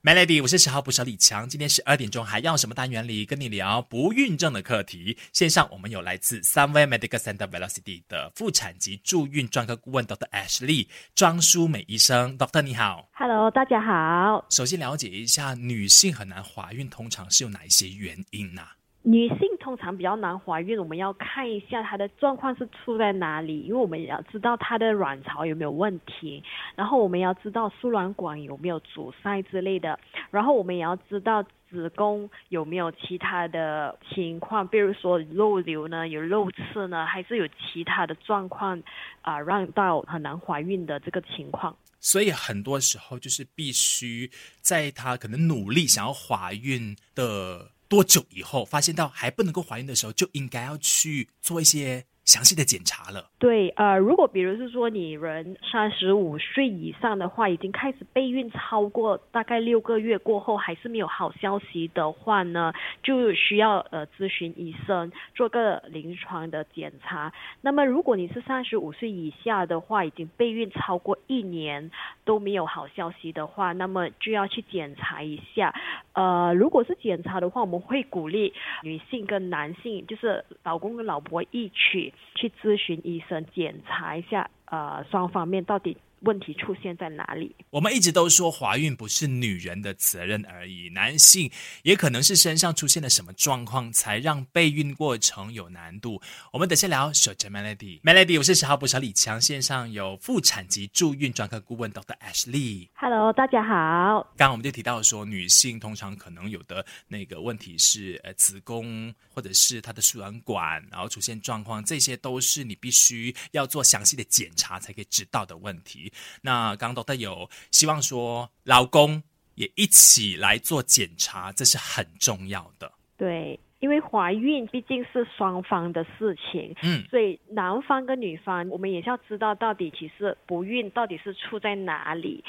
Melody，我是十号捕手李强。今天十二点钟还要什么单元里跟你聊不孕症的课题？线上我们有来自三威 Medical Center Velocity 的妇产及助孕专科顾问 Dr. Ashley 庄淑美医生，Doctor 你好，Hello，大家好。首先了解一下，女性很难怀孕，通常是有哪一些原因呢？女性通常比较难怀孕，我们要看一下她的状况是出在哪里，因为我们要知道她的卵巢有没有问题，然后我们要知道输卵管有没有阻塞之类的，然后我们也要知道子宫有没有其他的情况，比如说漏流呢，有漏刺呢，还是有其他的状况啊，让到很难怀孕的这个情况。所以很多时候就是必须在她可能努力想要怀孕的。多久以后发现到还不能够怀孕的时候，就应该要去做一些。详细的检查了。对，呃，如果比如是说你人三十五岁以上的话，已经开始备孕超过大概六个月过后，还是没有好消息的话呢，就需要呃咨询医生做个临床的检查。那么如果你是三十五岁以下的话，已经备孕超过一年都没有好消息的话，那么就要去检查一下。呃，如果是检查的话，我们会鼓励女性跟男性，就是老公跟老婆一起。去咨询医生，检查一下，呃，双方面到底。问题出现在哪里？我们一直都说怀孕不是女人的责任而已，男性也可能是身上出现了什么状况，才让备孕过程有难度。我们等下聊。守着 Melody，Melody，我是十号补小李强，线上有妇产及助孕专科顾问 Dr. Ashley。Hello，大家好。刚刚我们就提到说，女性通常可能有的那个问题是，呃，子宫或者是她的输卵管，然后出现状况，这些都是你必须要做详细的检查才可以知道的问题。那刚刚都都有希望说，老公也一起来做检查，这是很重要的。对，因为怀孕毕竟是双方的事情，嗯，所以男方跟女方，我们也是要知道到底其实不孕到底是出在哪里。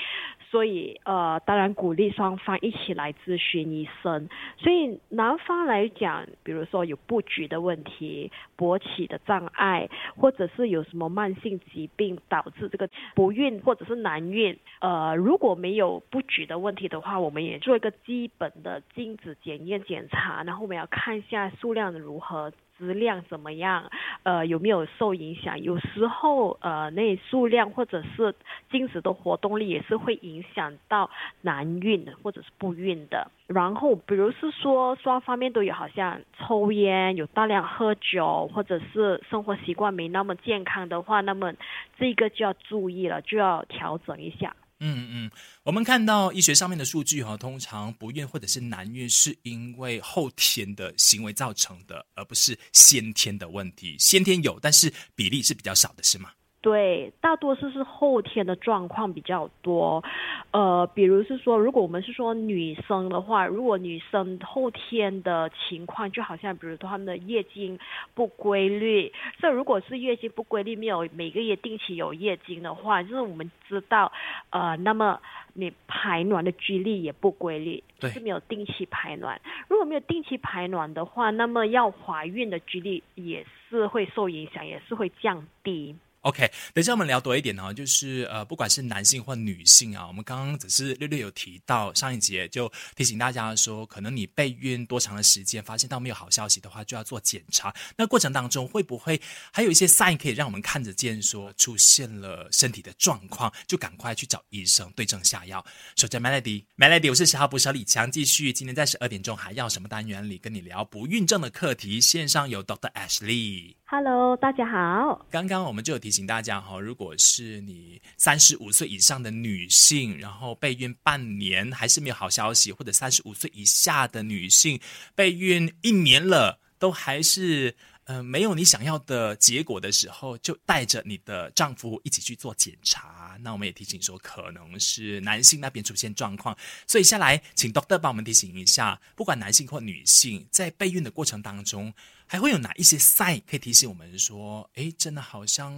所以，呃，当然鼓励双方一起来咨询医生。所以，男方来讲，比如说有不举的问题、勃起的障碍，或者是有什么慢性疾病导致这个不孕或者是难孕，呃，如果没有不举的问题的话，我们也做一个基本的精子检验检查，然后我们要看一下数量如何。质量怎么样？呃，有没有受影响？有时候，呃，那数量或者是精子的活动力也是会影响到难孕或者是不孕的。然后，比如是说双方面都有，好像抽烟、有大量喝酒，或者是生活习惯没那么健康的话，那么这个就要注意了，就要调整一下。嗯嗯，我们看到医学上面的数据哈，通常不孕或者是难孕是因为后天的行为造成的，而不是先天的问题。先天有，但是比例是比较少的，是吗？对，大多数是后天的状况比较多，呃，比如是说，如果我们是说女生的话，如果女生后天的情况，就好像比如说她们的月经不规律，这如果是月经不规律，没有每个月定期有月经的话，就是我们知道，呃，那么你排卵的几率也不规律，就是没有定期排卵。如果没有定期排卵的话，那么要怀孕的几率也是会受影响，也是会降低。OK，等下我们聊多一点哦，就是呃，不管是男性或女性啊，我们刚刚只是略略有提到，上一节就提醒大家说，可能你备孕多长的时间，发现到没有好消息的话，就要做检查。那过程当中会不会还有一些 sign 可以让我们看得见，说出现了身体的状况，就赶快去找医生对症下药。首先，Melody，Melody，我是十号捕手李强，继续今天在十二点钟还要什么单元里跟你聊不孕症的课题，线上有 Doctor Ashley。Hello，大家好。刚刚我们就有提醒大家哈，如果是你三十五岁以上的女性，然后备孕半年还是没有好消息，或者三十五岁以下的女性备孕一年了都还是呃没有你想要的结果的时候，就带着你的丈夫一起去做检查。那我们也提醒说，可能是男性那边出现状况，所以下来请 Doctor 帮我们提醒一下，不管男性或女性在备孕的过程当中。还会有哪一些 sign 可以提醒我们说，哎，真的好像，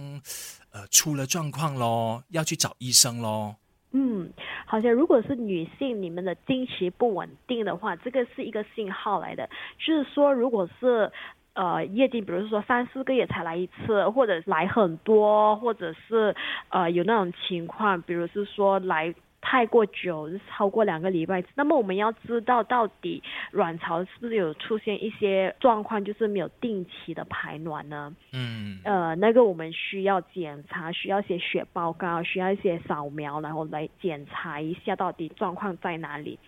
呃，出了状况喽，要去找医生喽？嗯，好像如果是女性，你们的经期不稳定的话，这个是一个信号来的。就是说，如果是呃月经，比如说三四个月才来一次，或者来很多，或者是呃有那种情况，比如是说来。太过久，超过两个礼拜，那么我们要知道到底卵巢是不是有出现一些状况，就是没有定期的排卵呢？嗯，呃，那个我们需要检查，需要一些血报告，需要一些扫描，然后来检查一下到底状况在哪里。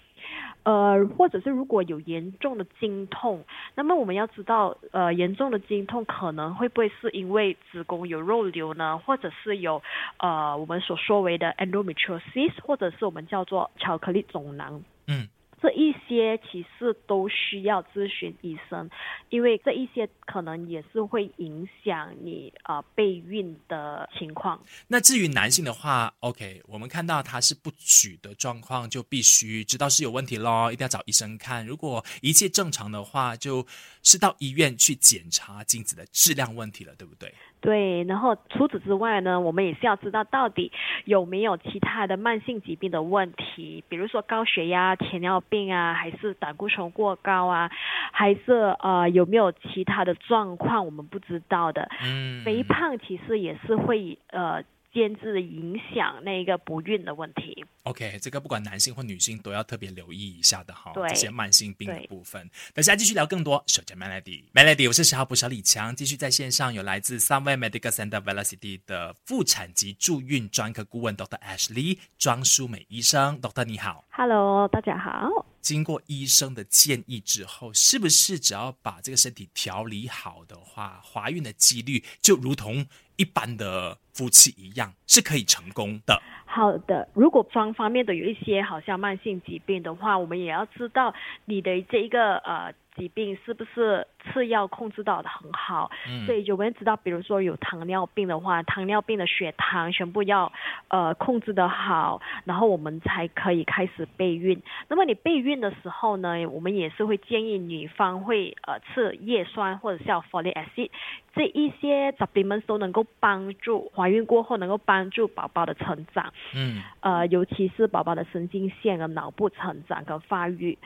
呃，或者是如果有严重的经痛，那么我们要知道，呃，严重的经痛可能会不会是因为子宫有肉瘤呢？或者是有呃我们所说为的 endometriosis，或者是我们叫做巧克力肿囊。嗯。这一些其实都需要咨询医生，因为这一些可能也是会影响你啊备孕的情况。那至于男性的话，OK，我们看到他是不举的状况，就必须知道是有问题咯，一定要找医生看。如果一切正常的话，就是到医院去检查精子的质量问题了，对不对？对，然后除此之外呢，我们也是要知道到底有没有其他的慢性疾病的问题，比如说高血压、糖尿病啊，还是胆固醇过高啊，还是呃有没有其他的状况我们不知道的。嗯，肥胖其实也是会呃。间质影响那个不孕的问题。OK，这个不管男性或女性都要特别留意一下的哈，这些慢性病的部分。等下继续聊更多。首先，Melody，Melody，我是十号捕手李强，继续在线上有来自 Sunway Medical Center Velocity 的妇产及助孕专科顾问 Dr. Ashley 庄淑美医生，Dr. 你好，Hello，大家好。经过医生的建议之后，是不是只要把这个身体调理好的话，怀孕的几率就如同一般的夫妻一样，是可以成功的？好的，如果双方面的有一些好像慢性疾病的话，我们也要知道你的这一个呃。疾病是不是次要控制到的很好？嗯，所以有没有知道，比如说有糖尿病的话，糖尿病的血糖全部要呃控制的好，然后我们才可以开始备孕。那么你备孕的时候呢，我们也是会建议女方会呃吃叶酸或者叫 folic acid，这一些 supplements 都能够帮助怀孕过后能够帮助宝宝的成长。嗯，呃，尤其是宝宝的神经线和脑部成长跟发育。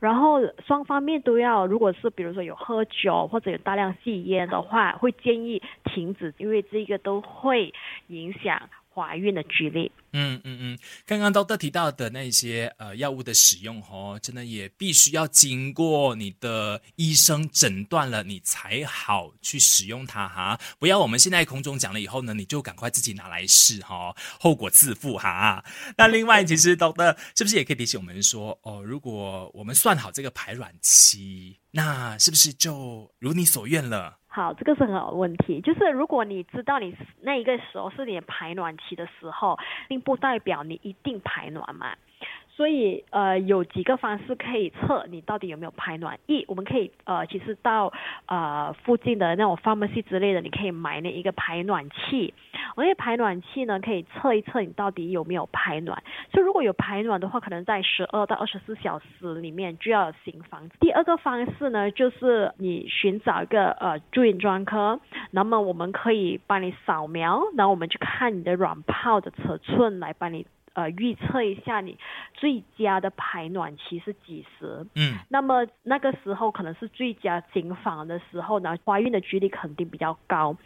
然后双方面都要，如果是比如说有喝喝酒或者有大量吸烟的话，会建议停止，因为这个都会影响。怀孕的几率。嗯嗯嗯，刚刚都都提到的那些呃药物的使用哦，真的也必须要经过你的医生诊断了，你才好去使用它哈。不要我们现在空中讲了以后呢，你就赶快自己拿来试哈，后果自负哈。那另外，其实都的是不是也可以提醒我们说哦，如果我们算好这个排卵期，那是不是就如你所愿了？好，这个是很好的问题。就是如果你知道你那一个时候是你排卵期的时候，并不代表你一定排卵嘛。所以，呃，有几个方式可以测你到底有没有排卵。一，我们可以，呃，其实到呃附近的那种 pharmacy 之类的，你可以买那一个排卵器。而且排卵器呢，可以测一测你到底有没有排卵。所以如果有排卵的话，可能在十二到二十四小时里面就要行房。第二个方式呢，就是你寻找一个呃住院专科，那么我们可以帮你扫描，然后我们去看你的卵泡的尺寸，来帮你。呃，预测一下你最佳的排卵期是几时？嗯，那么那个时候可能是最佳行房的时候呢，怀孕的几率肯定比较高，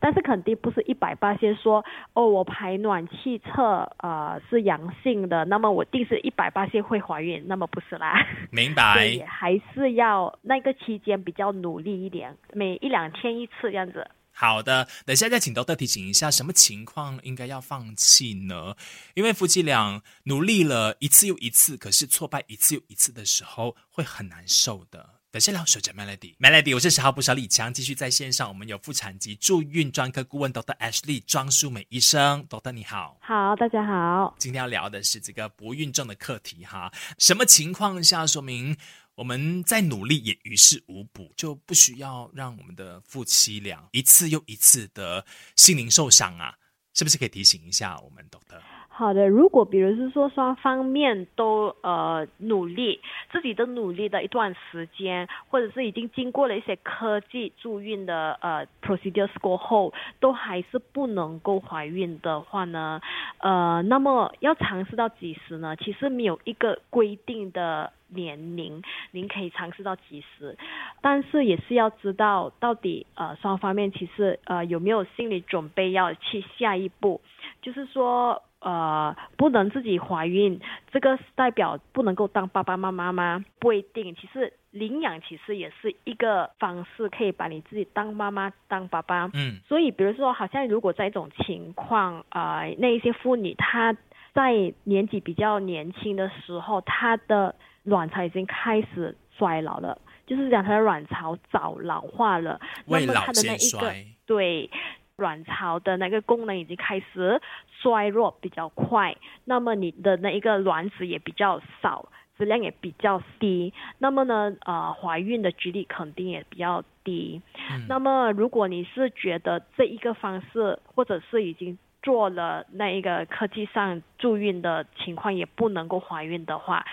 但是肯定不是一百八先说哦，我排卵气测呃是阳性的，那么我定是一百八先会怀孕，那么不是啦。明白。还是要那个期间比较努力一点，每一两天一次这样子。好的，等下再请多特提醒一下，什么情况应该要放弃呢？因为夫妻俩努力了一次又一次，可是挫败一次又一次的时候，会很难受的。等下聊，守着 Melody，Melody，我是十号不少李强，继续在线上，我们有妇产及助孕专科顾问 Dr. Ashley 庄淑美医生，Dr. 你好，好，大家好，今天要聊的是这个不孕症的课题哈，什么情况下说明？我们在努力也于事无补，就不需要让我们的夫妻俩一次又一次的心灵受伤啊！是不是可以提醒一下我们懂得？好的，如果比如是说双方面都呃努力，自己的努力的一段时间，或者是已经经过了一些科技助孕的呃 procedures 过后，都还是不能够怀孕的话呢，呃，那么要尝试到几时呢？其实没有一个规定的年龄，您可以尝试到几时，但是也是要知道到底呃双方面其实呃有没有心理准备要去下一步，就是说。呃不能自己怀孕，这个代表不能够当爸爸妈妈吗？不一定，其实领养其实也是一个方式，可以把你自己当妈妈当爸爸。嗯，所以比如说，好像如果在一种情况，呃，那一些妇女她在年纪比较年轻的时候，她的卵巢已经开始衰老了。就是讲她的卵巢早老化了，那么它的那一个对卵巢的那个功能已经开始衰弱比较快，那么你的那一个卵子也比较少，质量也比较低，那么呢，呃，怀孕的几率肯定也比较低。那么如果你是觉得这一个方式，或者是已经做了那一个科技上助孕的情况也不能够怀孕的话。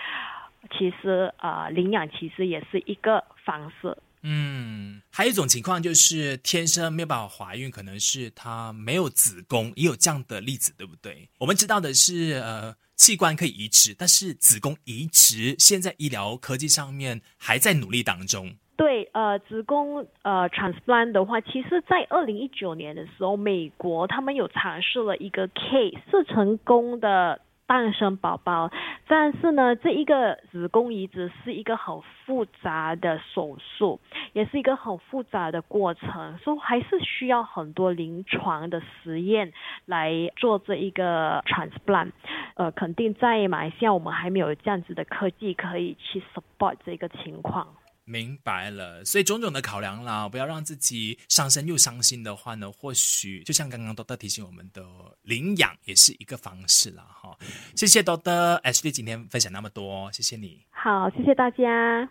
其实，呃，领养其实也是一个方式。嗯，还有一种情况就是天生没有办法怀孕，可能是她没有子宫，也有这样的例子，对不对？我们知道的是，呃，器官可以移植，但是子宫移植现在医疗科技上面还在努力当中。对，呃，子宫呃 transplant 的话，其实在二零一九年的时候，美国他们有尝试了一个 case 是成功的。诞生宝宝，但是呢，这一个子宫移植是一个很复杂的手术，也是一个很复杂的过程，所以还是需要很多临床的实验来做这一个 transplant。呃，肯定在马来西亚我们还没有这样子的科技可以去 support 这个情况。明白了，所以种种的考量啦，不要让自己伤身又伤心的话呢，或许就像刚刚多多提醒我们的领养也是一个方式啦哈。谢谢多多 H D 今天分享那么多，谢谢你。好，谢谢大家。